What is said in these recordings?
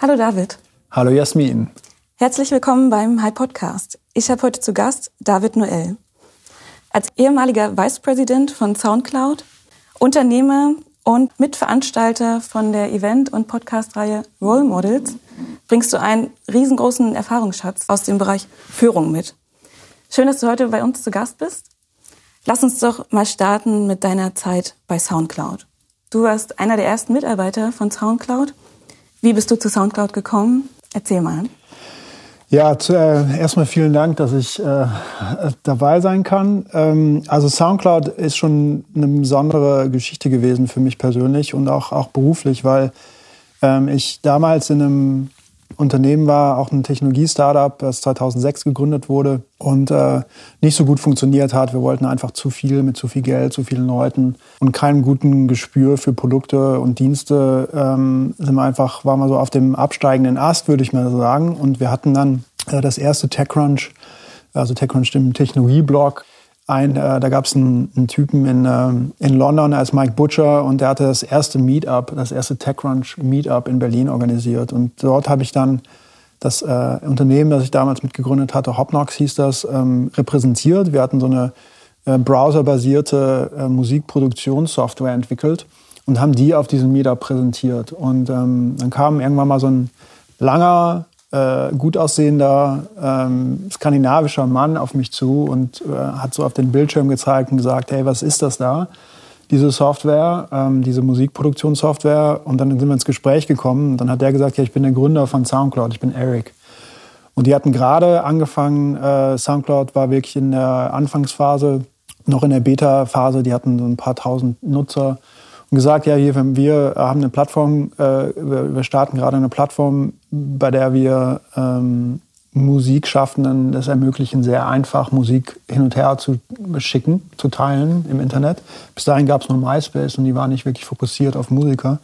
Hallo David. Hallo Jasmin. Herzlich willkommen beim High Podcast. Ich habe heute zu Gast David Noel. Als ehemaliger Vice President von SoundCloud, Unternehmer und Mitveranstalter von der Event- und Podcast-Reihe Role Models bringst du einen riesengroßen Erfahrungsschatz aus dem Bereich Führung mit. Schön, dass du heute bei uns zu Gast bist. Lass uns doch mal starten mit deiner Zeit bei SoundCloud. Du warst einer der ersten Mitarbeiter von SoundCloud. Wie bist du zu SoundCloud gekommen? Erzähl mal. Ja, zu, äh, erstmal vielen Dank, dass ich äh, dabei sein kann. Ähm, also SoundCloud ist schon eine besondere Geschichte gewesen für mich persönlich und auch, auch beruflich, weil ähm, ich damals in einem Unternehmen war, auch ein Technologie-Startup, das 2006 gegründet wurde und äh, nicht so gut funktioniert hat. Wir wollten einfach zu viel mit zu viel Geld, zu vielen Leuten und keinem guten Gespür für Produkte und Dienste. Ähm, sind wir einfach, waren wir so auf dem absteigenden Ast, würde ich mal sagen. Und wir hatten dann äh, das erste TechCrunch, also TechCrunch im Technologie-Blog, ein, äh, da gab es einen, einen, Typen in, äh, in London als Mike Butcher und der hatte das erste Meetup, das erste TechCrunch Meetup in Berlin organisiert. Und dort habe ich dann das äh, Unternehmen, das ich damals mitgegründet hatte, Hopnox hieß das, ähm, repräsentiert. Wir hatten so eine äh, browserbasierte äh, Musikproduktionssoftware entwickelt und haben die auf diesem Meetup präsentiert. Und ähm, dann kam irgendwann mal so ein langer äh, gut aussehender ähm, skandinavischer Mann auf mich zu und äh, hat so auf den Bildschirm gezeigt und gesagt, hey, was ist das da? Diese Software, ähm, diese Musikproduktionssoftware. Und dann sind wir ins Gespräch gekommen. Und dann hat der gesagt, ja, ich bin der Gründer von SoundCloud, ich bin Eric. Und die hatten gerade angefangen, äh, SoundCloud war wirklich in der Anfangsphase, noch in der Beta-Phase, die hatten so ein paar tausend Nutzer und gesagt, ja, hier, wir haben eine Plattform, äh, wir starten gerade eine Plattform, bei der wir ähm, Musikschaffenden es ermöglichen, sehr einfach Musik hin und her zu schicken, zu teilen im Internet. Bis dahin gab es nur MySpace und die waren nicht wirklich fokussiert auf Musiker.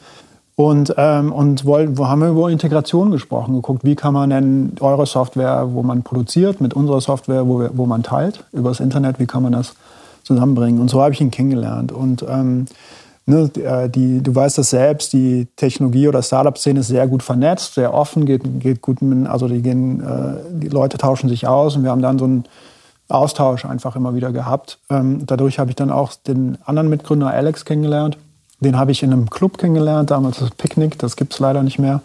Und, ähm, und wollen, wo haben wir über Integration gesprochen, geguckt, wie kann man denn eure Software, wo man produziert, mit unserer Software, wo, wo man teilt, übers Internet, wie kann man das zusammenbringen? Und so habe ich ihn kennengelernt. Und ähm, Ne, äh, die, du weißt das selbst, die Technologie- oder Startup-Szene ist sehr gut vernetzt, sehr offen, geht, geht gut, also die, gehen, äh, die Leute tauschen sich aus und wir haben dann so einen Austausch einfach immer wieder gehabt. Ähm, dadurch habe ich dann auch den anderen Mitgründer Alex kennengelernt. Den habe ich in einem Club kennengelernt, damals das Picknick, das gibt es leider nicht mehr.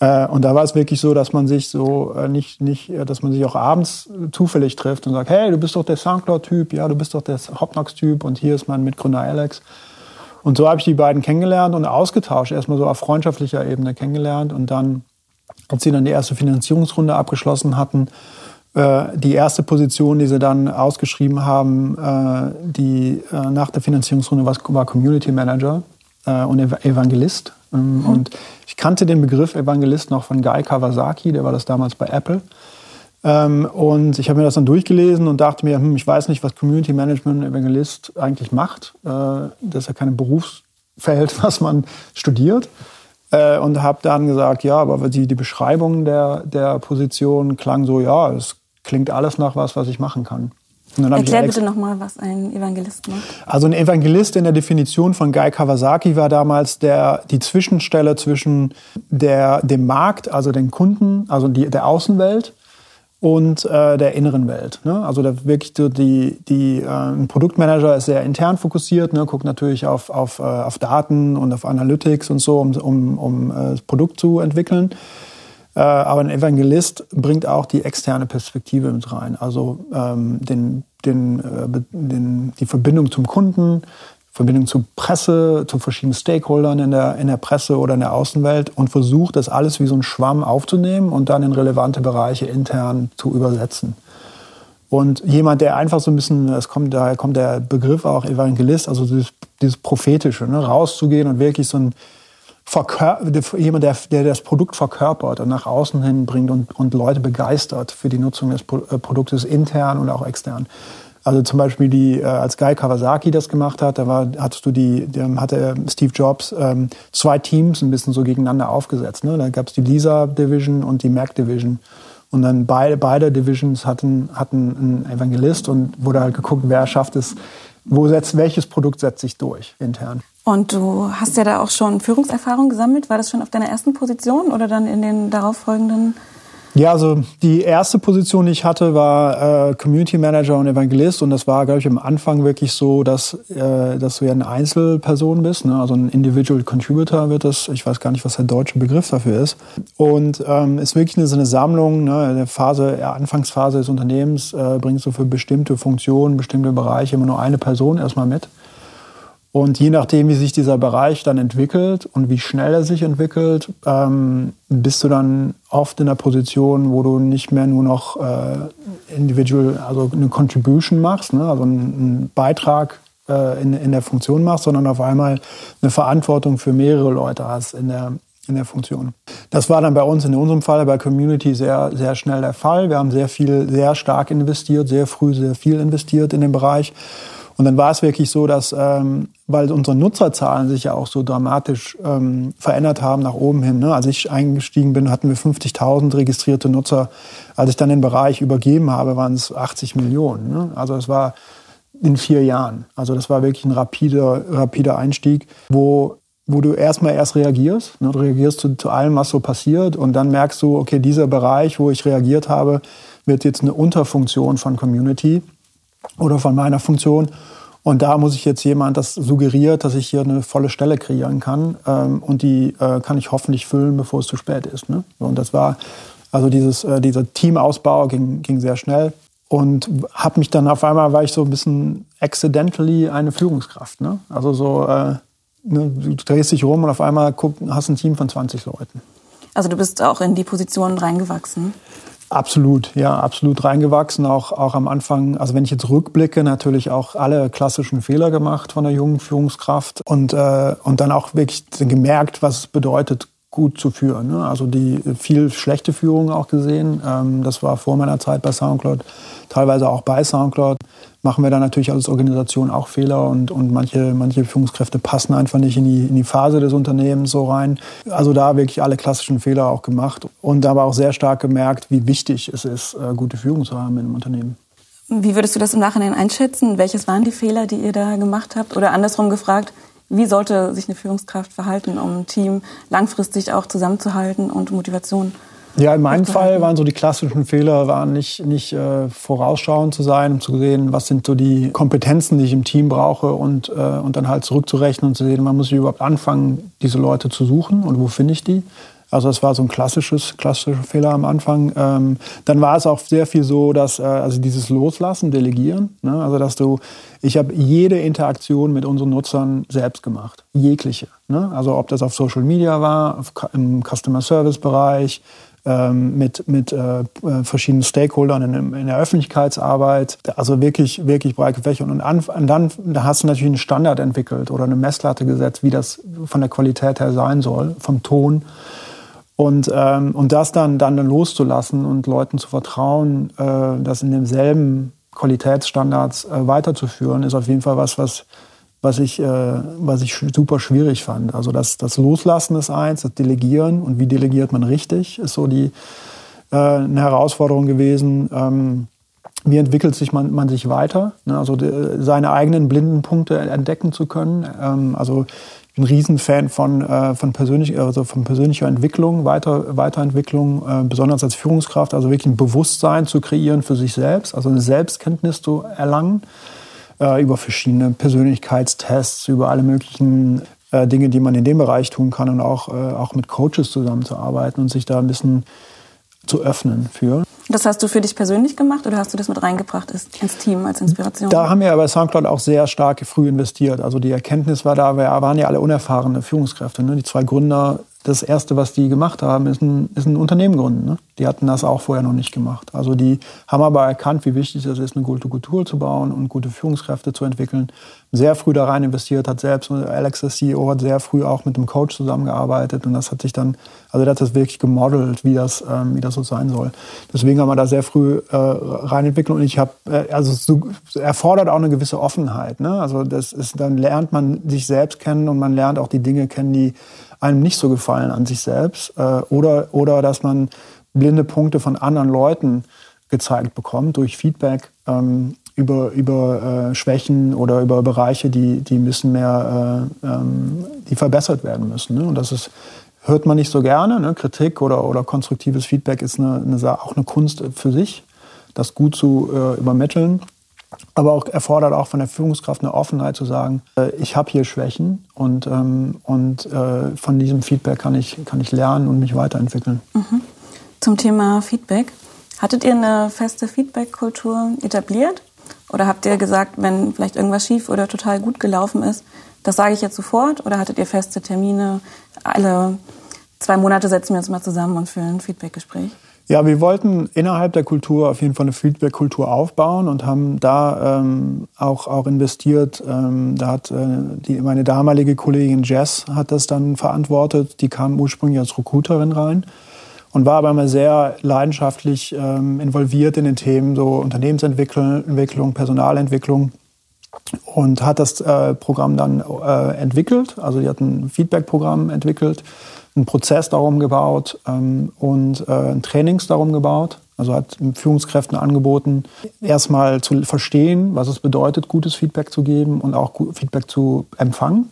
Äh, und da war es wirklich so, dass man sich so nicht, nicht, dass man sich auch abends zufällig trifft und sagt, hey, du bist doch der Soundcloud-Typ, ja, du bist doch der Hopnox-Typ und hier ist mein Mitgründer Alex. Und so habe ich die beiden kennengelernt und ausgetauscht, erstmal so auf freundschaftlicher Ebene kennengelernt. Und dann, als sie dann die erste Finanzierungsrunde abgeschlossen hatten, äh, die erste Position, die sie dann ausgeschrieben haben, äh, die äh, nach der Finanzierungsrunde war, Community Manager und Evangelist. Ähm, mhm. Und ich kannte den Begriff Evangelist noch von Guy Kawasaki, der war das damals bei Apple. Ähm, und ich habe mir das dann durchgelesen und dachte mir, hm, ich weiß nicht, was Community Management Evangelist eigentlich macht. Äh, das ist ja kein Berufsfeld, was man studiert. Äh, und habe dann gesagt, ja, aber die, die Beschreibung der, der Position klang so, ja, es klingt alles nach was, was ich machen kann. Erklär bitte nochmal, was ein Evangelist macht. Also ein Evangelist in der Definition von Guy Kawasaki war damals der, die Zwischenstelle zwischen der, dem Markt, also den Kunden, also die, der Außenwelt und äh, der inneren Welt. Ne? Also da wirklich so die, die äh, ein Produktmanager ist sehr intern fokussiert, ne? guckt natürlich auf, auf, äh, auf Daten und auf Analytics und so, um, um, um äh, das Produkt zu entwickeln. Äh, aber ein Evangelist bringt auch die externe Perspektive mit rein, also ähm, den, den, äh, den, die Verbindung zum Kunden, Verbindung zur Presse, zu verschiedenen Stakeholdern in der, in der Presse oder in der Außenwelt und versucht, das alles wie so ein Schwamm aufzunehmen und dann in relevante Bereiche intern zu übersetzen. Und jemand, der einfach so ein bisschen, es kommt, daher kommt der Begriff auch Evangelist, also dieses, dieses Prophetische, ne, rauszugehen und wirklich so ein Verkör jemand, der, der das Produkt verkörpert und nach außen hin bringt und, und Leute begeistert für die Nutzung des äh, Produktes intern und auch extern. Also zum Beispiel die, äh, als Guy Kawasaki das gemacht hat, da war, hattest du die, da hatte Steve Jobs ähm, zwei Teams ein bisschen so gegeneinander aufgesetzt. Ne? Da gab es die Lisa Division und die Mac Division. Und dann beide, beide Divisions hatten, hatten einen Evangelist und wurde halt geguckt, wer schafft es, wo setzt, welches Produkt setzt sich durch intern. Und du hast ja da auch schon Führungserfahrung gesammelt. War das schon auf deiner ersten Position oder dann in den darauffolgenden ja, also die erste Position, die ich hatte, war äh, Community Manager und Evangelist. Und das war, glaube ich, am Anfang wirklich so, dass, äh, dass du ja eine Einzelperson bist. Ne? Also ein Individual Contributor wird das. Ich weiß gar nicht, was der deutsche Begriff dafür ist. Und ähm, ist wirklich eine, so eine Sammlung. Ne? In der Phase, der Anfangsphase des Unternehmens äh, bringst du für bestimmte Funktionen, bestimmte Bereiche immer nur eine Person erstmal mit. Und je nachdem, wie sich dieser Bereich dann entwickelt und wie schnell er sich entwickelt, ähm, bist du dann oft in der Position, wo du nicht mehr nur noch äh, individual, also eine Contribution machst, ne? also einen, Beitrag äh, in, in der Funktion machst, sondern auf einmal eine Verantwortung für mehrere Leute hast in der, in der Funktion. Das war dann bei uns in unserem Fall bei Community sehr, sehr schnell der Fall. Wir haben sehr viel, sehr stark investiert, sehr früh sehr viel investiert in den Bereich. Und dann war es wirklich so, dass, ähm, weil unsere Nutzerzahlen sich ja auch so dramatisch ähm, verändert haben nach oben hin. Ne? Als ich eingestiegen bin, hatten wir 50.000 registrierte Nutzer. Als ich dann den Bereich übergeben habe, waren es 80 Millionen. Ne? Also es war in vier Jahren. Also das war wirklich ein rapider, rapider Einstieg, wo wo du erstmal erst reagierst. Ne? Du reagierst zu, zu allem, was so passiert. Und dann merkst du, okay, dieser Bereich, wo ich reagiert habe, wird jetzt eine Unterfunktion von Community oder von meiner Funktion. Und da muss ich jetzt jemand, das suggeriert, dass ich hier eine volle Stelle kreieren kann. Ähm, und die äh, kann ich hoffentlich füllen, bevor es zu spät ist. Ne? Und das war, also dieses, äh, dieser Teamausbau ging, ging sehr schnell. Und habe mich dann auf einmal, war ich so ein bisschen accidentally eine Führungskraft. Ne? Also so, äh, ne, du drehst dich rum und auf einmal guck, hast ein Team von 20 Leuten. Also du bist auch in die Position reingewachsen? Absolut, ja, absolut reingewachsen. Auch, auch am Anfang, also wenn ich jetzt rückblicke, natürlich auch alle klassischen Fehler gemacht von der jungen Führungskraft und, äh, und dann auch wirklich gemerkt, was es bedeutet, gut zu führen. Ne? Also die viel schlechte Führung auch gesehen. Ähm, das war vor meiner Zeit bei SoundCloud, teilweise auch bei SoundCloud. Machen wir da natürlich als Organisation auch Fehler und, und manche, manche Führungskräfte passen einfach nicht in die, in die Phase des Unternehmens so rein. Also da wirklich alle klassischen Fehler auch gemacht und aber auch sehr stark gemerkt, wie wichtig es ist, äh, gute Führung zu haben in einem Unternehmen. Wie würdest du das im Nachhinein einschätzen? Welches waren die Fehler, die ihr da gemacht habt? Oder andersrum gefragt, wie sollte sich eine Führungskraft verhalten, um ein Team langfristig auch zusammenzuhalten und Motivation ja, in meinem Fall waren so die klassischen Fehler, waren nicht, nicht äh, vorausschauend zu sein, um zu sehen, was sind so die Kompetenzen, die ich im Team brauche und, äh, und dann halt zurückzurechnen und zu sehen, wann muss ich überhaupt anfangen, diese Leute zu suchen und wo finde ich die. Also das war so ein klassisches, klassischer Fehler am Anfang. Ähm, dann war es auch sehr viel so, dass äh, also dieses Loslassen, Delegieren, ne? also dass du, ich habe jede Interaktion mit unseren Nutzern selbst gemacht, jegliche. Ne? Also ob das auf Social Media war, auf, im Customer Service Bereich, ähm, mit, mit äh, verschiedenen Stakeholdern in, in, der Öffentlichkeitsarbeit. Also wirklich, wirklich breit gefächert. Und, und dann da hast du natürlich einen Standard entwickelt oder eine Messlatte gesetzt, wie das von der Qualität her sein soll, vom Ton. Und, ähm, und das dann, dann loszulassen und Leuten zu vertrauen, äh, das in demselben Qualitätsstandards äh, weiterzuführen, ist auf jeden Fall was, was, was, ich, äh, was ich super schwierig fand. Also das, das Loslassen ist eins, das Delegieren und wie delegiert man richtig, ist so die, äh, eine Herausforderung gewesen. Ähm, wie entwickelt sich man, man sich weiter? Ne? Also die, seine eigenen blinden Punkte entdecken zu können. Ähm, also ich bin ein Riesenfan von, äh, von, persönlich, also von persönlicher Entwicklung, Weiter, Weiterentwicklung, äh, besonders als Führungskraft, also wirklich ein Bewusstsein zu kreieren für sich selbst, also eine Selbstkenntnis zu erlangen äh, über verschiedene Persönlichkeitstests, über alle möglichen äh, Dinge, die man in dem Bereich tun kann und auch, äh, auch mit Coaches zusammenzuarbeiten und sich da ein bisschen zu öffnen für. Das hast du für dich persönlich gemacht oder hast du das mit reingebracht ins Team als Inspiration? Da haben wir bei Soundcloud auch sehr stark früh investiert. Also die Erkenntnis war da, wir waren ja alle unerfahrene Führungskräfte. Ne? Die zwei Gründer das Erste, was die gemacht haben, ist ein, ist ein Unternehmen gründen. Ne? Die hatten das auch vorher noch nicht gemacht. Also die haben aber erkannt, wie wichtig es ist, eine gute Kultur zu bauen und gute Führungskräfte zu entwickeln. Sehr früh da rein investiert, hat selbst, Alex, der CEO, hat sehr früh auch mit einem Coach zusammengearbeitet und das hat sich dann, also der hat das wirklich gemodelt, wie das, ähm, wie das so sein soll. Deswegen haben wir da sehr früh äh, rein entwickelt und ich habe, äh, also es erfordert auch eine gewisse Offenheit. Ne? Also das ist, dann lernt man sich selbst kennen und man lernt auch die Dinge kennen, die einem nicht so gefallen an sich selbst äh, oder, oder dass man blinde Punkte von anderen Leuten gezeigt bekommt durch Feedback. Ähm, über, über äh, Schwächen oder über Bereiche, die, die müssen mehr, äh, ähm, die verbessert werden müssen. Ne? Und das ist, hört man nicht so gerne. Ne? Kritik oder, oder konstruktives Feedback ist eine, eine, auch eine Kunst für sich, das gut zu äh, übermitteln. Aber auch erfordert auch von der Führungskraft eine Offenheit zu sagen, äh, ich habe hier Schwächen und, ähm, und äh, von diesem Feedback kann ich, kann ich lernen und mich weiterentwickeln. Mhm. Zum Thema Feedback. Hattet ihr eine feste Feedback-Kultur etabliert? Oder habt ihr gesagt, wenn vielleicht irgendwas schief oder total gut gelaufen ist, das sage ich jetzt sofort? Oder hattet ihr feste Termine? Alle zwei Monate setzen wir uns mal zusammen und führen ein Feedback-Gespräch? Ja, wir wollten innerhalb der Kultur auf jeden Fall eine Feedback-Kultur aufbauen und haben da ähm, auch, auch investiert. Ähm, da hat äh, die, meine damalige Kollegin Jess hat das dann verantwortet. Die kam ursprünglich als Recruiterin rein und war aber immer sehr leidenschaftlich ähm, involviert in den Themen so Unternehmensentwicklung, Personalentwicklung und hat das äh, Programm dann äh, entwickelt. Also die hat ein Feedback-Programm entwickelt, einen Prozess darum gebaut ähm, und äh, Trainings darum gebaut. Also hat Führungskräften angeboten, erstmal zu verstehen, was es bedeutet, gutes Feedback zu geben und auch Feedback zu empfangen.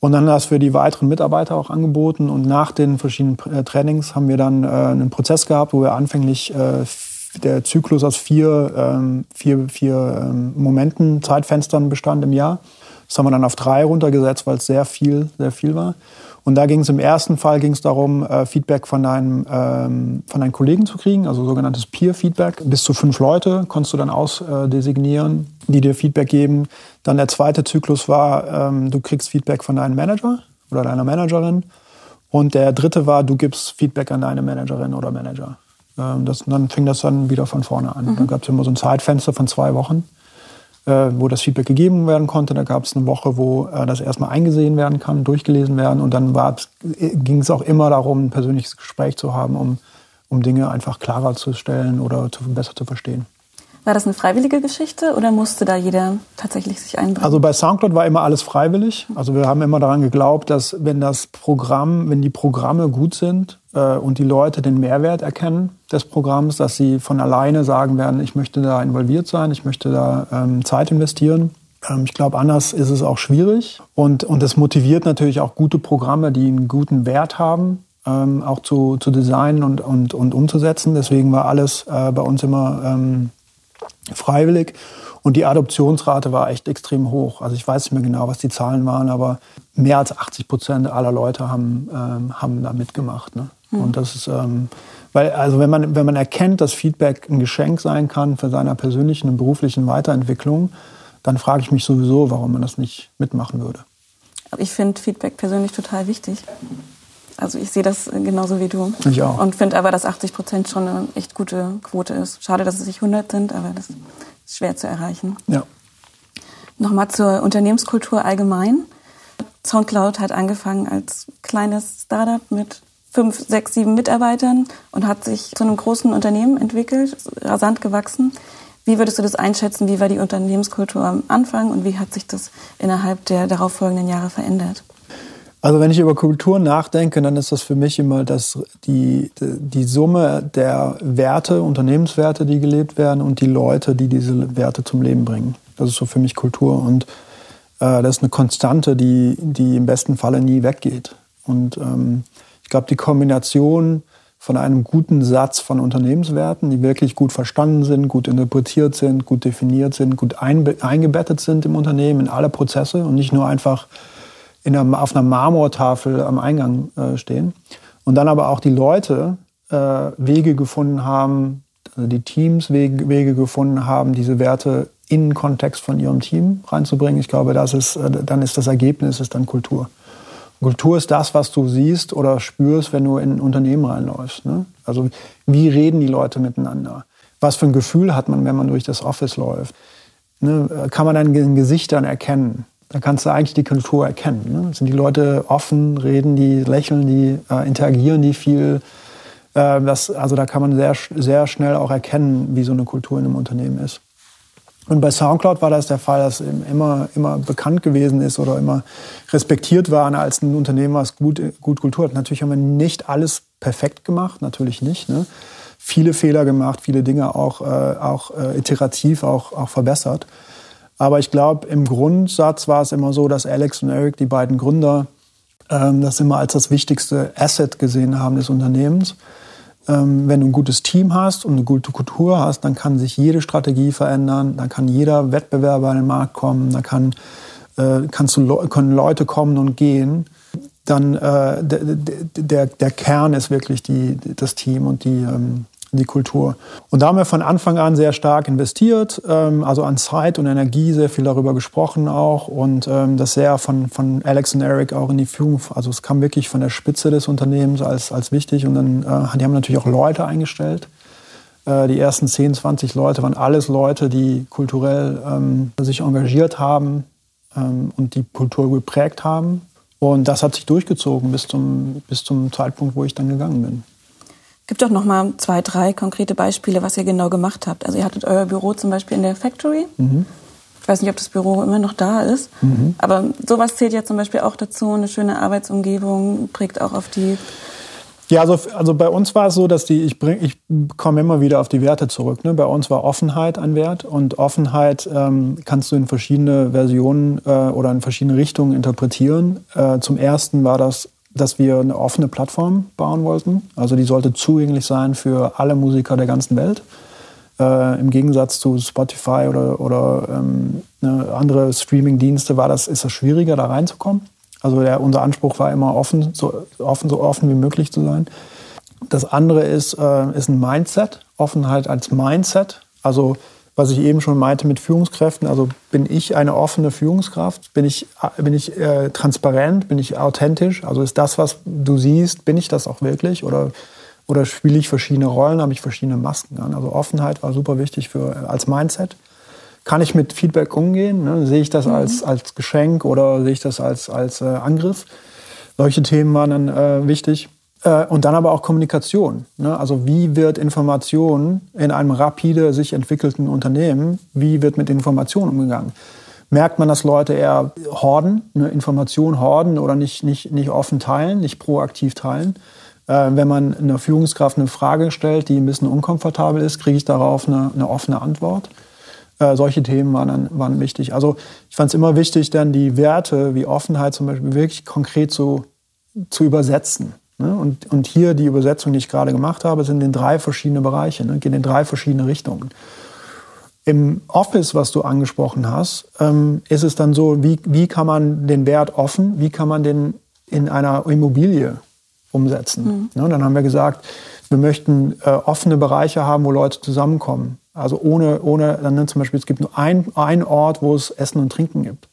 Und dann das für die weiteren Mitarbeiter auch angeboten. Und nach den verschiedenen äh, Trainings haben wir dann äh, einen Prozess gehabt, wo wir anfänglich äh, der Zyklus aus vier, ähm, vier, vier ähm, Momenten, Zeitfenstern bestand im Jahr. Das haben wir dann auf drei runtergesetzt, weil es sehr viel, sehr viel war. Und da ging es im ersten Fall ging es darum, äh, Feedback von deinem, ähm, von deinen Kollegen zu kriegen, also sogenanntes Peer-Feedback. Bis zu fünf Leute konntest du dann ausdesignieren, die dir Feedback geben. Dann der zweite Zyklus war, ähm, du kriegst Feedback von deinem Manager oder deiner Managerin. Und der dritte war, du gibst Feedback an deine Managerin oder Manager. Ähm, das, dann fing das dann wieder von vorne an. Mhm. Dann gab es immer so ein Zeitfenster von zwei Wochen. Äh, wo das Feedback gegeben werden konnte. Da gab es eine Woche, wo äh, das erstmal eingesehen werden kann, durchgelesen werden. Und dann äh, ging es auch immer darum, ein persönliches Gespräch zu haben, um, um Dinge einfach klarer zu stellen oder zu, besser zu verstehen. War das eine freiwillige Geschichte oder musste da jeder tatsächlich sich einbringen? Also bei Soundcloud war immer alles freiwillig. Also wir haben immer daran geglaubt, dass wenn das Programm, wenn die Programme gut sind äh, und die Leute den Mehrwert erkennen des Programms, dass sie von alleine sagen werden, ich möchte da involviert sein, ich möchte da ähm, Zeit investieren. Ähm, ich glaube, anders ist es auch schwierig. Und, und es motiviert natürlich auch gute Programme, die einen guten Wert haben, ähm, auch zu, zu designen und, und, und umzusetzen. Deswegen war alles äh, bei uns immer ähm, freiwillig. Und die Adoptionsrate war echt extrem hoch. Also ich weiß nicht mehr genau, was die Zahlen waren, aber mehr als 80 Prozent aller Leute haben, ähm, haben da mitgemacht. Ne? Mhm. Und das ist, ähm, weil, also wenn man, wenn man erkennt, dass Feedback ein Geschenk sein kann für seine persönlichen und beruflichen Weiterentwicklung, dann frage ich mich sowieso, warum man das nicht mitmachen würde. Ich finde Feedback persönlich total wichtig. Also ich sehe das genauso wie du. Ich auch. Und finde aber, dass 80 Prozent schon eine echt gute Quote ist. Schade, dass es nicht 100 sind, aber das ist schwer zu erreichen. Ja. Nochmal zur Unternehmenskultur allgemein. Soundcloud hat angefangen als kleines Startup mit fünf, sechs, sieben Mitarbeitern und hat sich zu einem großen Unternehmen entwickelt, rasant gewachsen. Wie würdest du das einschätzen? Wie war die Unternehmenskultur am Anfang und wie hat sich das innerhalb der darauffolgenden Jahre verändert? Also wenn ich über Kultur nachdenke, dann ist das für mich immer das, die, die Summe der Werte, Unternehmenswerte, die gelebt werden und die Leute, die diese Werte zum Leben bringen. Das ist so für mich Kultur und äh, das ist eine Konstante, die, die im besten Falle nie weggeht. Und ähm, ich glaube, die Kombination von einem guten Satz von Unternehmenswerten, die wirklich gut verstanden sind, gut interpretiert sind, gut definiert sind, gut eingebettet sind im Unternehmen, in alle Prozesse und nicht nur einfach in einer, auf einer Marmortafel am Eingang äh, stehen. Und dann aber auch die Leute äh, Wege gefunden haben, also die Teams Wege, Wege gefunden haben, diese Werte in den Kontext von ihrem Team reinzubringen. Ich glaube, das ist, äh, dann ist das Ergebnis ist dann Kultur. Kultur ist das, was du siehst oder spürst, wenn du in ein Unternehmen reinläufst. Ne? Also wie reden die Leute miteinander? Was für ein Gefühl hat man, wenn man durch das Office läuft? Ne? Kann man dann in Gesichtern erkennen? Da kannst du eigentlich die Kultur erkennen. Ne? Sind die Leute offen, reden die, lächeln die, äh, interagieren die viel? Äh, das, also da kann man sehr, sehr schnell auch erkennen, wie so eine Kultur in einem Unternehmen ist. Und bei SoundCloud war das der Fall, dass immer, immer bekannt gewesen ist oder immer respektiert waren als ein Unternehmen, was gut, gut Kultur hat. Natürlich haben wir nicht alles perfekt gemacht, natürlich nicht. Ne? viele Fehler gemacht, viele Dinge auch, äh, auch äh, iterativ auch, auch verbessert. Aber ich glaube, im Grundsatz war es immer so, dass Alex und Eric, die beiden Gründer, ähm, das immer als das wichtigste Asset gesehen haben des Unternehmens. Ähm, wenn du ein gutes Team hast und eine gute Kultur hast, dann kann sich jede Strategie verändern, dann kann jeder Wettbewerber an den Markt kommen, dann kann, äh, du, können Leute kommen und gehen. Dann äh, der, der, der Kern ist wirklich die, das Team und die, ähm, die Kultur. Und da haben wir von Anfang an sehr stark investiert, ähm, also an Zeit und Energie, sehr viel darüber gesprochen auch und ähm, das sehr von, von Alex und Eric auch in die Führung, also es kam wirklich von der Spitze des Unternehmens als, als wichtig und dann, äh, die haben natürlich auch Leute eingestellt. Äh, die ersten 10, 20 Leute waren alles Leute, die kulturell ähm, sich engagiert haben und die Kultur geprägt haben. Und das hat sich durchgezogen bis zum, bis zum Zeitpunkt, wo ich dann gegangen bin. Gibt doch noch mal zwei, drei konkrete Beispiele, was ihr genau gemacht habt. Also ihr hattet euer Büro zum Beispiel in der Factory. Mhm. Ich weiß nicht, ob das Büro immer noch da ist, mhm. aber sowas zählt ja zum Beispiel auch dazu. Eine schöne Arbeitsumgebung prägt auch auf die. Ja, also, also bei uns war es so, dass die, ich, bring, ich komme immer wieder auf die Werte zurück. Ne? Bei uns war Offenheit ein Wert und Offenheit ähm, kannst du in verschiedene Versionen äh, oder in verschiedene Richtungen interpretieren. Äh, zum ersten war das dass wir eine offene Plattform bauen wollten. Also die sollte zugänglich sein für alle Musiker der ganzen Welt. Äh, Im Gegensatz zu Spotify oder, oder ähm, ne, andere Streaming-Dienste war das, ist das schwieriger, da reinzukommen. Also der, unser Anspruch war immer offen so, offen, so offen wie möglich zu sein. Das andere ist, äh, ist ein Mindset, Offenheit als Mindset. Also was ich eben schon meinte mit Führungskräften. Also bin ich eine offene Führungskraft? Bin ich, bin ich äh, transparent? Bin ich authentisch? Also ist das, was du siehst, bin ich das auch wirklich? Oder, oder spiele ich verschiedene Rollen, habe ich verschiedene Masken an? Also Offenheit war super wichtig für, als Mindset. Kann ich mit Feedback umgehen? Ne? Sehe ich das mhm. als, als Geschenk oder sehe ich das als, als äh, Angriff? Solche Themen waren dann äh, wichtig. Äh, und dann aber auch Kommunikation. Ne? Also wie wird Information in einem rapide sich entwickelten Unternehmen, wie wird mit Information umgegangen? Merkt man, dass Leute eher horden, ne, Informationen horden oder nicht, nicht, nicht offen teilen, nicht proaktiv teilen? Äh, wenn man einer Führungskraft eine Frage stellt, die ein bisschen unkomfortabel ist, kriege ich darauf eine, eine offene Antwort. Äh, solche Themen waren, dann, waren wichtig. Also ich fand es immer wichtig, dann die Werte wie Offenheit zum Beispiel wirklich konkret so zu übersetzen. Ne? Und, und hier die Übersetzung, die ich gerade gemacht habe, sind in drei verschiedene Bereiche, ne? gehen in drei verschiedene Richtungen. Im Office, was du angesprochen hast, ähm, ist es dann so, wie, wie kann man den Wert offen, wie kann man den in einer Immobilie umsetzen? Mhm. Ne? Dann haben wir gesagt, wir möchten äh, offene Bereiche haben, wo Leute zusammenkommen. Also ohne, ohne dann zum Beispiel, es gibt nur ein Ort, wo es Essen und Trinken gibt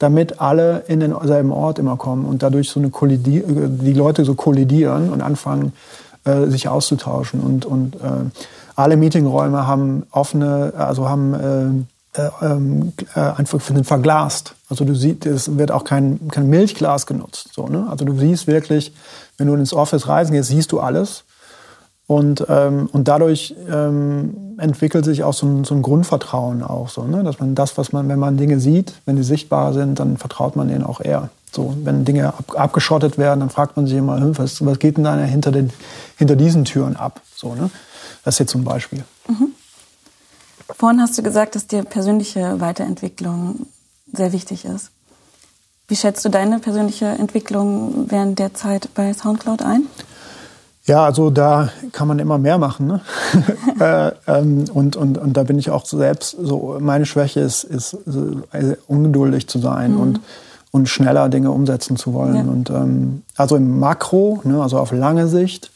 damit alle in denselben Ort immer kommen und dadurch so eine Kollidi die Leute so kollidieren und anfangen, äh, sich auszutauschen. Und, und äh, alle Meetingräume haben offene, also haben äh, äh, ähm, äh, einfach sind verglast. Also du siehst, es wird auch kein, kein Milchglas genutzt. So, ne? Also du siehst wirklich, wenn du ins Office reisen gehst, siehst du alles. Und, ähm, und dadurch ähm, entwickelt sich auch so ein, so ein Grundvertrauen auch so, ne? dass man das, was man, wenn man Dinge sieht, wenn die sichtbar sind, dann vertraut man denen auch eher. So, wenn Dinge ab, abgeschottet werden, dann fragt man sich immer, hm, was, was geht denn da hinter, den, hinter diesen Türen ab? So, ne? Das jetzt zum Beispiel. Mhm. Vorhin hast du gesagt, dass dir persönliche Weiterentwicklung sehr wichtig ist. Wie schätzt du deine persönliche Entwicklung während der Zeit bei SoundCloud ein? Ja, also da kann man immer mehr machen. Ne? äh, ähm, und, und, und da bin ich auch selbst so, meine Schwäche ist, ist so, also ungeduldig zu sein mhm. und, und schneller Dinge umsetzen zu wollen. Ja. Und ähm, also im Makro, ne, also auf lange Sicht,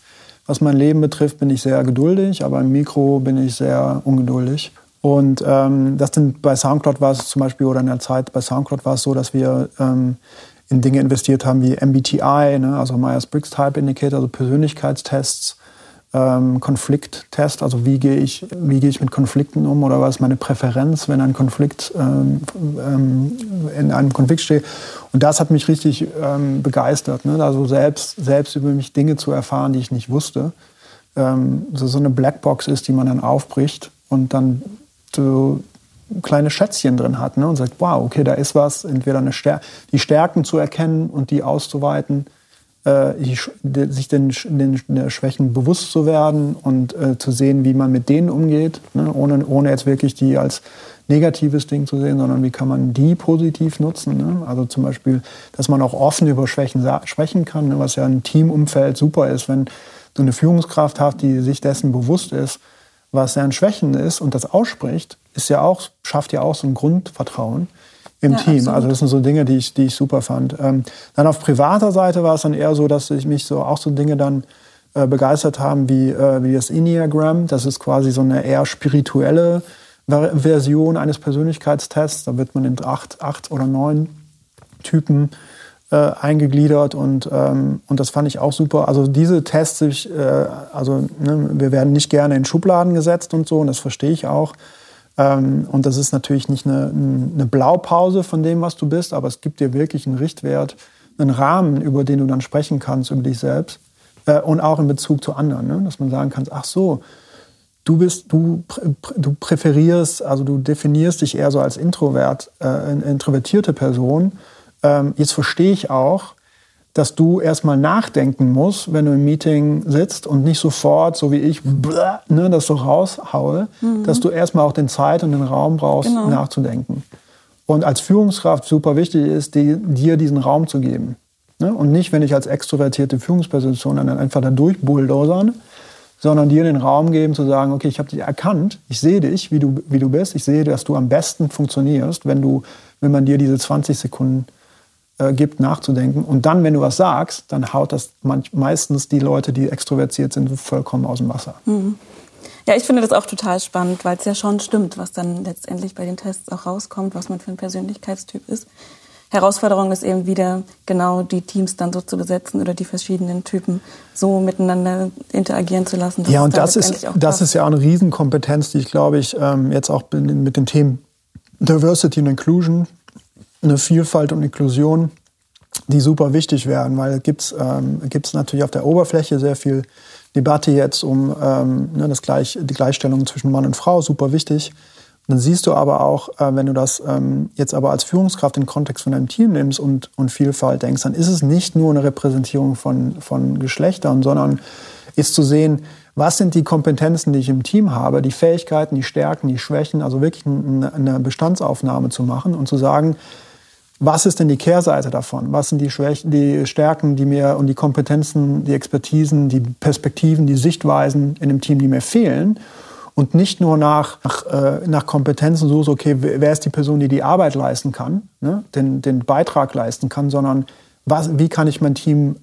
was mein Leben betrifft, bin ich sehr geduldig, aber im Mikro bin ich sehr ungeduldig. Und ähm, das sind bei Soundcloud war es zum Beispiel oder in der Zeit bei Soundcloud war es so, dass wir ähm, in Dinge investiert haben wie MBTI, ne, also Myers-Briggs Type Indicator, also Persönlichkeitstests, ähm, Konflikttest, also wie gehe ich, wie gehe ich mit Konflikten um oder was ist meine Präferenz, wenn ein Konflikt ähm, ähm, in einem Konflikt steht. Und das hat mich richtig ähm, begeistert, ne? also selbst, selbst über mich Dinge zu erfahren, die ich nicht wusste. Ähm, so, so eine Blackbox ist, die man dann aufbricht und dann so kleine Schätzchen drin hat ne? und sagt, wow, okay, da ist was, entweder eine Stär die Stärken zu erkennen und die auszuweiten äh, die, die, sich den, den, den, Schwächen bewusst zu werden und äh, zu sehen, wie man mit denen umgeht, ne? ohne, ohne jetzt wirklich die als negatives Ding zu sehen, sondern wie kann man die positiv nutzen. Ne? Also zum Beispiel, dass man auch offen über Schwächen sprechen kann, ne? was ja im Teamumfeld super ist, wenn du eine Führungskraft hast, die sich dessen bewusst ist, was deren Schwächen ist und das ausspricht, ist ja auch, schafft ja auch so ein Grundvertrauen im ja, Team. Absolut. Also das sind so Dinge, die ich, die ich super fand. Ähm, dann auf privater Seite war es dann eher so, dass ich mich so auch so Dinge dann äh, begeistert haben wie, äh, wie das Enneagram. Das ist quasi so eine eher spirituelle Version eines Persönlichkeitstests. Da wird man in acht, acht oder neun Typen äh, eingegliedert und, ähm, und das fand ich auch super. Also diese Tests, ich, äh, also ne, wir werden nicht gerne in Schubladen gesetzt und so und das verstehe ich auch. Ähm, und das ist natürlich nicht eine, eine Blaupause von dem, was du bist, aber es gibt dir wirklich einen Richtwert, einen Rahmen, über den du dann sprechen kannst, über dich selbst äh, und auch in Bezug zu anderen, ne? dass man sagen kann, ach so, du bist, du, du präferierst, also du definierst dich eher so als Introvert, äh, introvertierte Person. Ähm, jetzt verstehe ich auch, dass du erstmal nachdenken musst, wenn du im Meeting sitzt und nicht sofort, so wie ich, ne, das so raushaue, mhm. dass du erstmal auch den Zeit und den Raum brauchst, genau. nachzudenken. Und als Führungskraft super wichtig ist, die, dir diesen Raum zu geben. Ne? Und nicht, wenn ich als extrovertierte Führungsperson dann einfach da durchbulldozern, sondern dir den Raum geben, zu sagen, okay, ich habe dich erkannt, ich sehe dich, wie du, wie du bist, ich sehe, dass du am besten funktionierst, wenn, du, wenn man dir diese 20 Sekunden äh, gibt, nachzudenken. Und dann, wenn du was sagst, dann haut das meistens die Leute, die extrovertiert sind, vollkommen aus dem Wasser. Mhm. Ja, ich finde das auch total spannend, weil es ja schon stimmt, was dann letztendlich bei den Tests auch rauskommt, was man für ein Persönlichkeitstyp ist. Herausforderung ist eben wieder genau die Teams dann so zu besetzen oder die verschiedenen Typen so miteinander interagieren zu lassen. Ja, und das ist, das ist ja auch eine Riesenkompetenz, die ich glaube ich ähm, jetzt auch mit den Themen Diversity und Inclusion, eine Vielfalt und Inklusion, die super wichtig werden, weil gibt's ähm, gibt's natürlich auf der Oberfläche sehr viel Debatte jetzt um ähm, ne, das Gleich, die Gleichstellung zwischen Mann und Frau, super wichtig. Dann siehst du aber auch, äh, wenn du das ähm, jetzt aber als Führungskraft in den Kontext von deinem Team nimmst und, und Vielfalt denkst, dann ist es nicht nur eine Repräsentierung von, von Geschlechtern, sondern ist zu sehen, was sind die Kompetenzen, die ich im Team habe, die Fähigkeiten, die Stärken, die Schwächen, also wirklich eine Bestandsaufnahme zu machen und zu sagen, was ist denn die Kehrseite davon? Was sind die, Schwächen, die Stärken, die mir und die Kompetenzen, die Expertisen, die Perspektiven, die Sichtweisen in dem Team, die mir fehlen? und nicht nur nach, nach, äh, nach Kompetenzen so, okay, wer ist die Person, die die Arbeit leisten kann, ne? den, den Beitrag leisten kann, sondern was, wie kann ich mein Team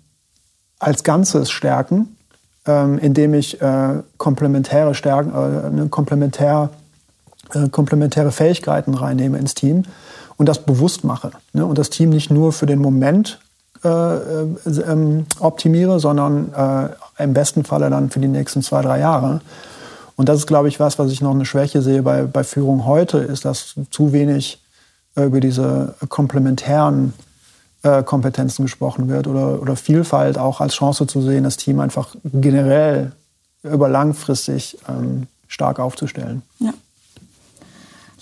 als Ganzes stärken, ähm, indem ich äh, komplementäre Stärken, äh, ne, komplementär, äh, komplementäre Fähigkeiten reinnehme ins Team und das bewusst mache ne? und das Team nicht nur für den Moment äh, äh, ähm, optimiere, sondern äh, im besten Falle dann für die nächsten zwei, drei Jahre. Und das ist, glaube ich, was, was ich noch eine Schwäche sehe bei, bei Führung heute, ist, dass zu wenig äh, über diese komplementären äh, Kompetenzen gesprochen wird oder, oder Vielfalt auch als Chance zu sehen, das Team einfach generell über langfristig ähm, stark aufzustellen. Ja.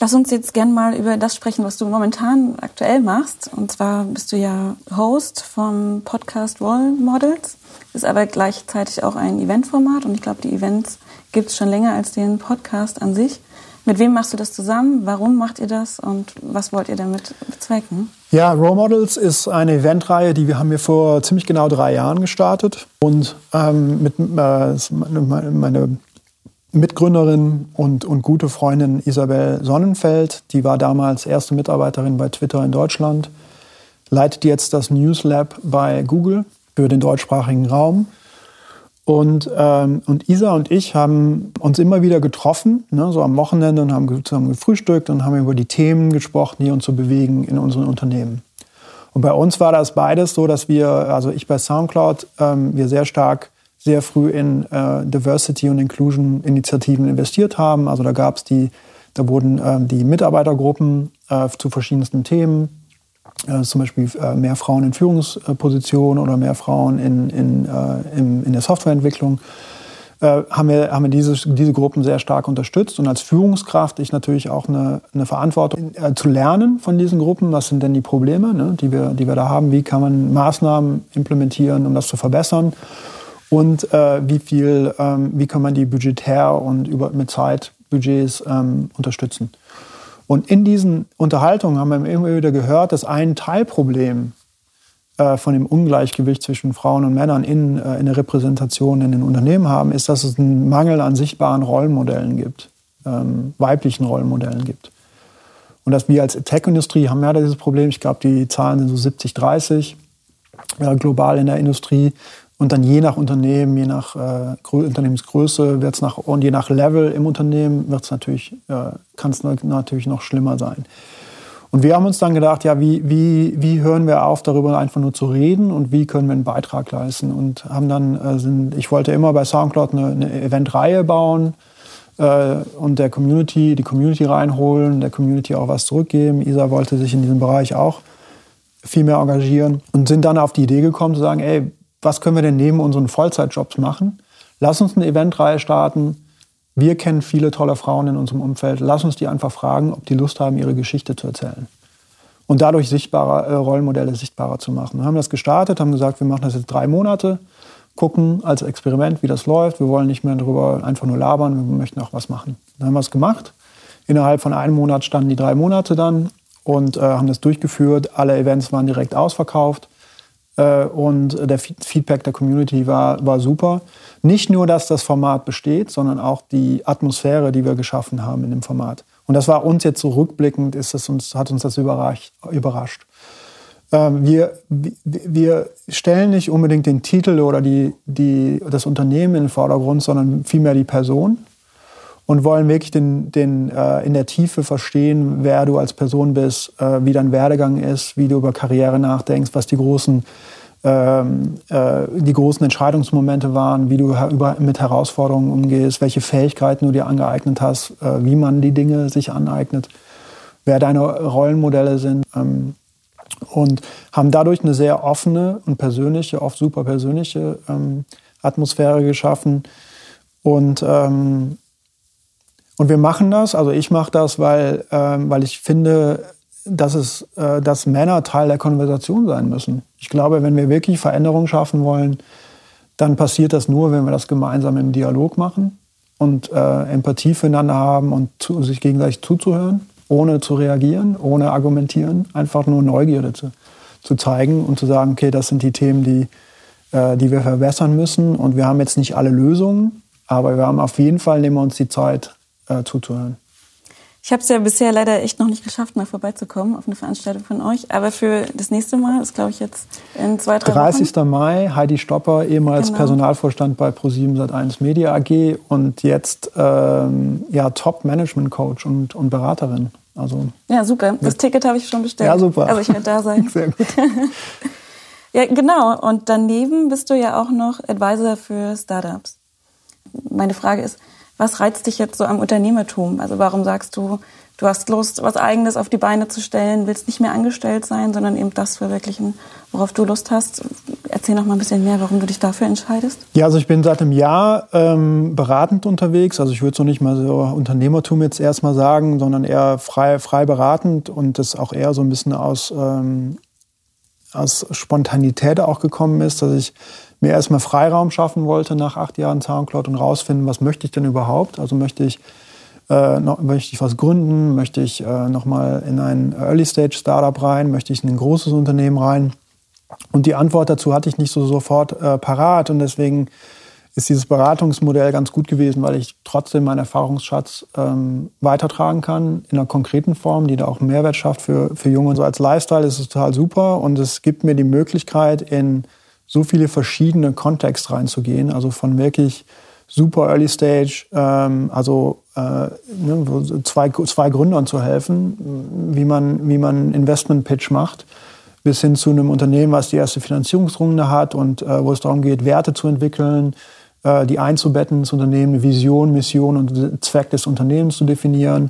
Lass uns jetzt gern mal über das sprechen, was du momentan aktuell machst. Und zwar bist du ja Host vom Podcast Role Models, ist aber gleichzeitig auch ein Eventformat. Und ich glaube, die Events gibt es schon länger als den Podcast an sich. Mit wem machst du das zusammen? Warum macht ihr das? Und was wollt ihr damit bezwecken? Ja, Role Models ist eine Eventreihe, die wir haben wir vor ziemlich genau drei Jahren gestartet. Und ähm, mit, äh, meine Mitgründerin und, und gute Freundin Isabel Sonnenfeld, die war damals erste Mitarbeiterin bei Twitter in Deutschland, leitet jetzt das News Lab bei Google für den deutschsprachigen Raum und, ähm, und Isa und ich haben uns immer wieder getroffen, ne, so am Wochenende und haben zusammen gefrühstückt und haben über die Themen gesprochen, die uns so bewegen in unseren Unternehmen. Und bei uns war das beides so, dass wir, also ich bei SoundCloud, ähm, wir sehr stark, sehr früh in äh, Diversity und Inclusion Initiativen investiert haben. Also da gab es die, da wurden ähm, die Mitarbeitergruppen äh, zu verschiedensten Themen äh, zum Beispiel äh, mehr Frauen in Führungspositionen oder mehr Frauen in, in, äh, in, in der Softwareentwicklung äh, haben wir, haben wir diese, diese Gruppen sehr stark unterstützt. Und als Führungskraft ich natürlich auch eine, eine Verantwortung äh, zu lernen von diesen Gruppen. Was sind denn die Probleme, ne, die, wir, die wir da haben? Wie kann man Maßnahmen implementieren, um das zu verbessern? Und äh, wie viel, ähm, wie kann man die budgetär und über, mit Zeitbudgets ähm, unterstützen? Und in diesen Unterhaltungen haben wir immer wieder gehört, dass ein Teilproblem äh, von dem Ungleichgewicht zwischen Frauen und Männern in, äh, in der Repräsentation in den Unternehmen haben, ist, dass es einen Mangel an sichtbaren Rollenmodellen gibt, ähm, weiblichen Rollenmodellen gibt. Und dass wir als Tech-Industrie haben ja dieses Problem, ich glaube, die Zahlen sind so 70, 30 äh, global in der Industrie. Und dann je nach Unternehmen, je nach äh, Unternehmensgröße wird's nach, und je nach Level im Unternehmen wird's natürlich, äh, kann es natürlich noch schlimmer sein. Und wir haben uns dann gedacht, ja, wie, wie, wie hören wir auf, darüber einfach nur zu reden und wie können wir einen Beitrag leisten? Und haben dann, äh, sind, ich wollte immer bei Soundcloud eine, eine Eventreihe bauen äh, und der Community, die Community reinholen, der Community auch was zurückgeben. Isa wollte sich in diesem Bereich auch viel mehr engagieren und sind dann auf die Idee gekommen zu sagen, ey, was können wir denn neben unseren Vollzeitjobs machen? Lass uns eine Eventreihe starten, wir kennen viele tolle Frauen in unserem Umfeld. Lass uns die einfach fragen, ob die Lust haben, ihre Geschichte zu erzählen. Und dadurch sichtbare äh, Rollenmodelle sichtbarer zu machen. Wir haben das gestartet, haben gesagt, wir machen das jetzt drei Monate, gucken als Experiment, wie das läuft. Wir wollen nicht mehr darüber einfach nur labern, wir möchten auch was machen. Dann haben wir es gemacht. Innerhalb von einem Monat standen die drei Monate dann und äh, haben das durchgeführt. Alle Events waren direkt ausverkauft. Äh, und der Feedback der Community war, war super. Nicht nur, dass das Format besteht, sondern auch die Atmosphäre, die wir geschaffen haben in dem Format. Und das war uns jetzt so rückblickend, uns, hat uns das überrascht. überrascht. Ähm, wir, wir stellen nicht unbedingt den Titel oder die, die, das Unternehmen in den Vordergrund, sondern vielmehr die Person und wollen wirklich den, den, äh, in der Tiefe verstehen, wer du als Person bist, äh, wie dein Werdegang ist, wie du über Karriere nachdenkst, was die großen, ähm, äh, die großen Entscheidungsmomente waren, wie du über, mit Herausforderungen umgehst, welche Fähigkeiten du dir angeeignet hast, äh, wie man die Dinge sich aneignet, wer deine Rollenmodelle sind. Ähm, und haben dadurch eine sehr offene und persönliche, oft super persönliche ähm, Atmosphäre geschaffen. Und ähm, und wir machen das, also ich mache das, weil, ähm, weil ich finde, dass, es, äh, dass Männer Teil der Konversation sein müssen. Ich glaube, wenn wir wirklich Veränderungen schaffen wollen, dann passiert das nur, wenn wir das gemeinsam im Dialog machen und äh, Empathie füreinander haben und zu, sich gegenseitig zuzuhören, ohne zu reagieren, ohne argumentieren, einfach nur Neugierde zu, zu zeigen und zu sagen, okay, das sind die Themen, die, äh, die wir verbessern müssen und wir haben jetzt nicht alle Lösungen, aber wir haben auf jeden Fall, nehmen wir uns die Zeit, äh, zuzuhören. Ich habe es ja bisher leider echt noch nicht geschafft, mal vorbeizukommen auf eine Veranstaltung von euch. Aber für das nächste Mal, das glaube ich jetzt in zwei, drei 30. Wochen. Mai, Heidi Stopper, ehemals genau. Personalvorstand bei Pro7 Sat1 Media AG und jetzt ähm, ja, Top-Management-Coach und, und Beraterin. Also, ja, super. Das Ticket habe ich schon bestellt. Ja, super. Also ich werde da sein. Sehr gut. ja, genau. Und daneben bist du ja auch noch Advisor für Startups. Meine Frage ist, was reizt dich jetzt so am Unternehmertum? Also warum sagst du, du hast Lust, was Eigenes auf die Beine zu stellen, willst nicht mehr angestellt sein, sondern eben das verwirklichen, worauf du Lust hast? Erzähl noch mal ein bisschen mehr, warum du dich dafür entscheidest. Ja, also ich bin seit einem Jahr ähm, beratend unterwegs. Also ich würde so nicht mal so Unternehmertum jetzt erstmal sagen, sondern eher frei, frei beratend und das auch eher so ein bisschen aus, ähm, aus Spontanität auch gekommen ist, dass ich mir erstmal Freiraum schaffen wollte nach acht Jahren Soundcloud und rausfinden, was möchte ich denn überhaupt? Also möchte ich, äh, noch, möchte ich was gründen? Möchte ich äh, nochmal in ein Early-Stage-Startup rein? Möchte ich in ein großes Unternehmen rein? Und die Antwort dazu hatte ich nicht so sofort äh, parat und deswegen ist dieses Beratungsmodell ganz gut gewesen, weil ich trotzdem meinen Erfahrungsschatz ähm, weitertragen kann in einer konkreten Form, die da auch Mehrwert schafft für, für Junge. Und so als Lifestyle ist es total super und es gibt mir die Möglichkeit, in so viele verschiedene Kontexte reinzugehen, also von wirklich super Early Stage, ähm, also äh, ne, zwei, zwei Gründern zu helfen, wie man, wie man Investment Pitch macht, bis hin zu einem Unternehmen, was die erste Finanzierungsrunde hat und äh, wo es darum geht, Werte zu entwickeln, äh, die einzubetten ins Unternehmen, eine Vision, Mission und Zweck des Unternehmens zu definieren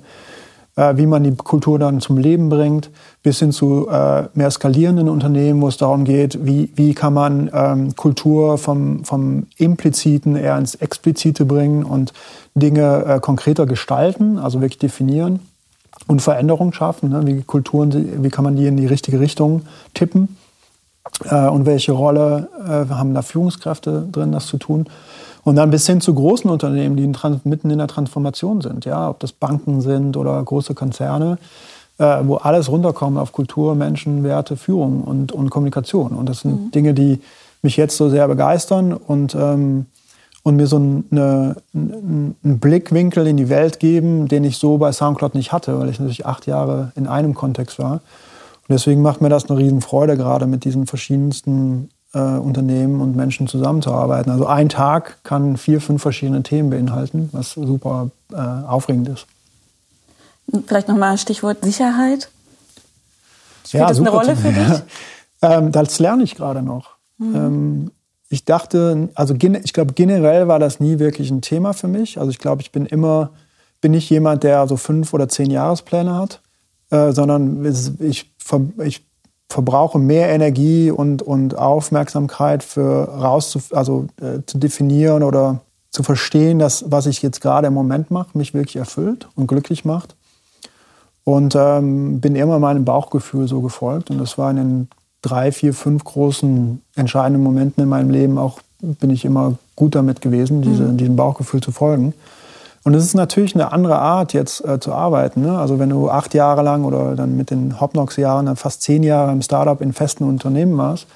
äh, wie man die Kultur dann zum Leben bringt, bis hin zu äh, mehr skalierenden Unternehmen, wo es darum geht, wie, wie kann man ähm, Kultur vom, vom Impliziten eher ins Explizite bringen und Dinge äh, konkreter gestalten, also wirklich definieren und Veränderung schaffen. Ne? Wie Kulturen, wie kann man die in die richtige Richtung tippen? Äh, und welche Rolle äh, haben da Führungskräfte drin, das zu tun? Und dann bis hin zu großen Unternehmen, die mitten in der Transformation sind, ja, ob das Banken sind oder große Konzerne, äh, wo alles runterkommt auf Kultur, Menschen, Werte, Führung und, und Kommunikation. Und das sind mhm. Dinge, die mich jetzt so sehr begeistern und, ähm, und mir so eine, einen Blickwinkel in die Welt geben, den ich so bei Soundcloud nicht hatte, weil ich natürlich acht Jahre in einem Kontext war. Und deswegen macht mir das eine Riesenfreude, gerade mit diesen verschiedensten äh, Unternehmen und Menschen zusammenzuarbeiten. Also ein Tag kann vier, fünf verschiedene Themen beinhalten, was super äh, aufregend ist. Vielleicht nochmal Stichwort Sicherheit. Spielt ja, das eine Rolle für dich? ähm, das lerne ich gerade noch. Mhm. Ähm, ich dachte, also ich glaube generell war das nie wirklich ein Thema für mich. Also ich glaube, ich bin immer, bin nicht jemand, der so fünf oder zehn Jahrespläne hat, äh, sondern ich, ich verbrauche mehr Energie und, und Aufmerksamkeit für raus zu, also, äh, zu definieren oder zu verstehen, dass was ich jetzt gerade im Moment mache, mich wirklich erfüllt und glücklich macht. Und ähm, bin immer meinem Bauchgefühl so gefolgt. Und das war in den drei, vier, fünf großen entscheidenden Momenten in meinem Leben auch, bin ich immer gut damit gewesen, diese, mhm. diesem Bauchgefühl zu folgen. Und es ist natürlich eine andere Art, jetzt äh, zu arbeiten. Ne? Also wenn du acht Jahre lang oder dann mit den Hopnox-Jahren dann fast zehn Jahre im Startup in festen Unternehmen warst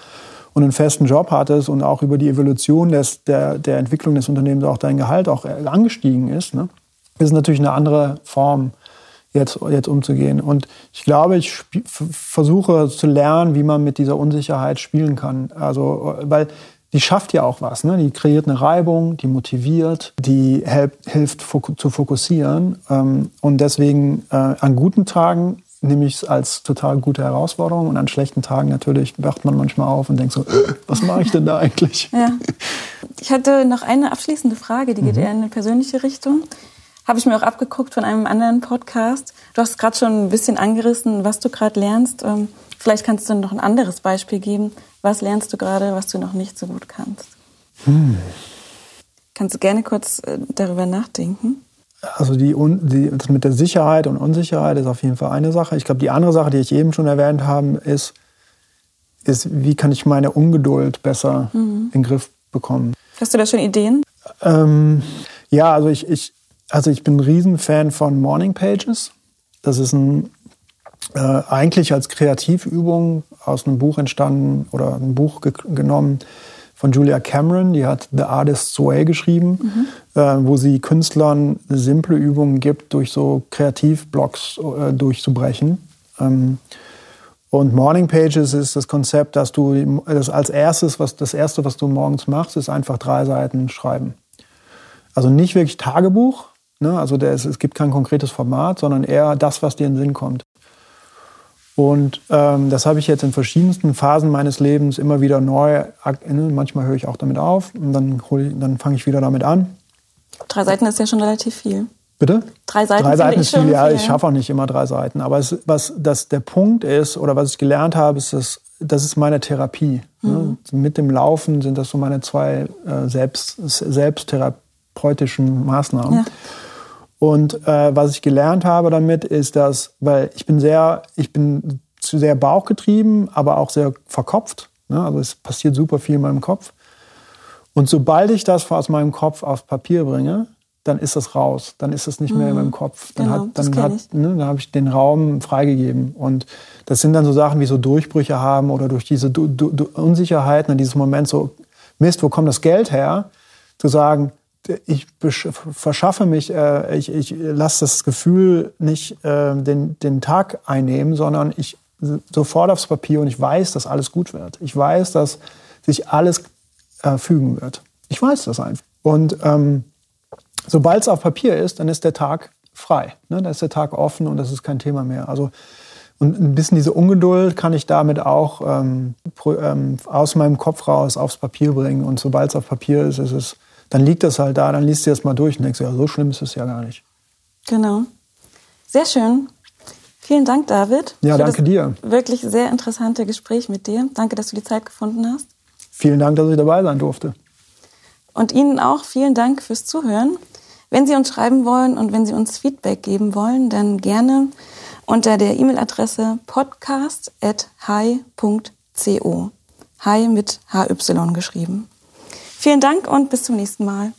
und einen festen Job hattest und auch über die Evolution des, der, der Entwicklung des Unternehmens auch dein Gehalt auch äh, angestiegen ist, ne? ist natürlich eine andere Form, jetzt, jetzt umzugehen. Und ich glaube, ich versuche zu lernen, wie man mit dieser Unsicherheit spielen kann. Also, weil die schafft ja auch was. Ne? Die kreiert eine Reibung, die motiviert, die hilft fok zu fokussieren. Ähm, und deswegen äh, an guten Tagen nehme ich es als total gute Herausforderung und an schlechten Tagen natürlich wacht man manchmal auf und denkt so, äh, was mache ich denn da eigentlich? Ja. Ich hatte noch eine abschließende Frage, die geht mhm. eher in eine persönliche Richtung. Habe ich mir auch abgeguckt von einem anderen Podcast. Du hast gerade schon ein bisschen angerissen, was du gerade lernst. Ähm, vielleicht kannst du noch ein anderes Beispiel geben, was lernst du gerade, was du noch nicht so gut kannst? Hm. Kannst du gerne kurz äh, darüber nachdenken? Also die, die, das mit der Sicherheit und Unsicherheit ist auf jeden Fall eine Sache. Ich glaube, die andere Sache, die ich eben schon erwähnt habe, ist, ist wie kann ich meine Ungeduld besser mhm. in den Griff bekommen. Hast du da schon Ideen? Ähm, ja, also ich, ich, also ich bin ein Riesenfan von Morning Pages. Das ist ein äh, eigentlich als Kreativübung aus einem Buch entstanden oder ein Buch ge genommen von Julia Cameron, die hat The Artist's Way geschrieben, mhm. äh, wo sie Künstlern simple Übungen gibt, durch so Kreativblocks äh, durchzubrechen. Ähm, und Morning Pages ist das Konzept, dass du das als erstes, was das erste, was du morgens machst, ist einfach drei Seiten schreiben. Also nicht wirklich Tagebuch, ne? also der, es, es gibt kein konkretes Format, sondern eher das, was dir in den Sinn kommt. Und ähm, das habe ich jetzt in verschiedensten Phasen meines Lebens immer wieder neu. Manchmal höre ich auch damit auf und dann, dann fange ich wieder damit an. Drei Seiten ist ja schon relativ viel. Bitte? Drei Seiten, drei Seiten ist viel, ja. Ich schaffe auch nicht immer drei Seiten. Aber es, was das der Punkt ist oder was ich gelernt habe, ist, dass das ist meine Therapie. Ne? Mhm. Ne? Mit dem Laufen sind das so meine zwei äh, selbst, selbsttherapeutischen Maßnahmen. Ja. Und äh, was ich gelernt habe damit ist, dass, weil ich bin sehr, ich bin zu sehr bauchgetrieben, aber auch sehr verkopft. Ne? Also es passiert super viel in meinem Kopf. Und sobald ich das aus meinem Kopf aufs Papier bringe, dann ist das raus. Dann ist es nicht mehr in meinem mhm. Kopf. Dann, genau, hat, dann, hat, ne, dann habe ich den Raum freigegeben. Und das sind dann so Sachen wie so Durchbrüche haben oder durch diese du du Unsicherheiten in diesem Moment so, Mist, wo kommt das Geld her? Zu sagen, ich verschaffe mich, äh, ich, ich lasse das Gefühl nicht äh, den, den Tag einnehmen, sondern ich sofort aufs Papier und ich weiß, dass alles gut wird. Ich weiß, dass sich alles äh, fügen wird. Ich weiß das einfach. Und ähm, sobald es auf Papier ist, dann ist der Tag frei. Ne? Dann ist der Tag offen und das ist kein Thema mehr. Also und ein bisschen diese Ungeduld kann ich damit auch ähm, ähm, aus meinem Kopf raus aufs Papier bringen. Und sobald es auf Papier ist, ist es dann liegt das halt da, dann liest du das mal durch und denkst, ja, so schlimm ist es ja gar nicht. Genau. Sehr schön. Vielen Dank, David. Ja, danke dir. Wirklich sehr interessante Gespräch mit dir. Danke, dass du die Zeit gefunden hast. Vielen Dank, dass ich dabei sein durfte. Und Ihnen auch vielen Dank fürs Zuhören. Wenn Sie uns schreiben wollen und wenn Sie uns Feedback geben wollen, dann gerne unter der E-Mail-Adresse podcast.hi.co. Hi mit HY geschrieben. Vielen Dank und bis zum nächsten Mal.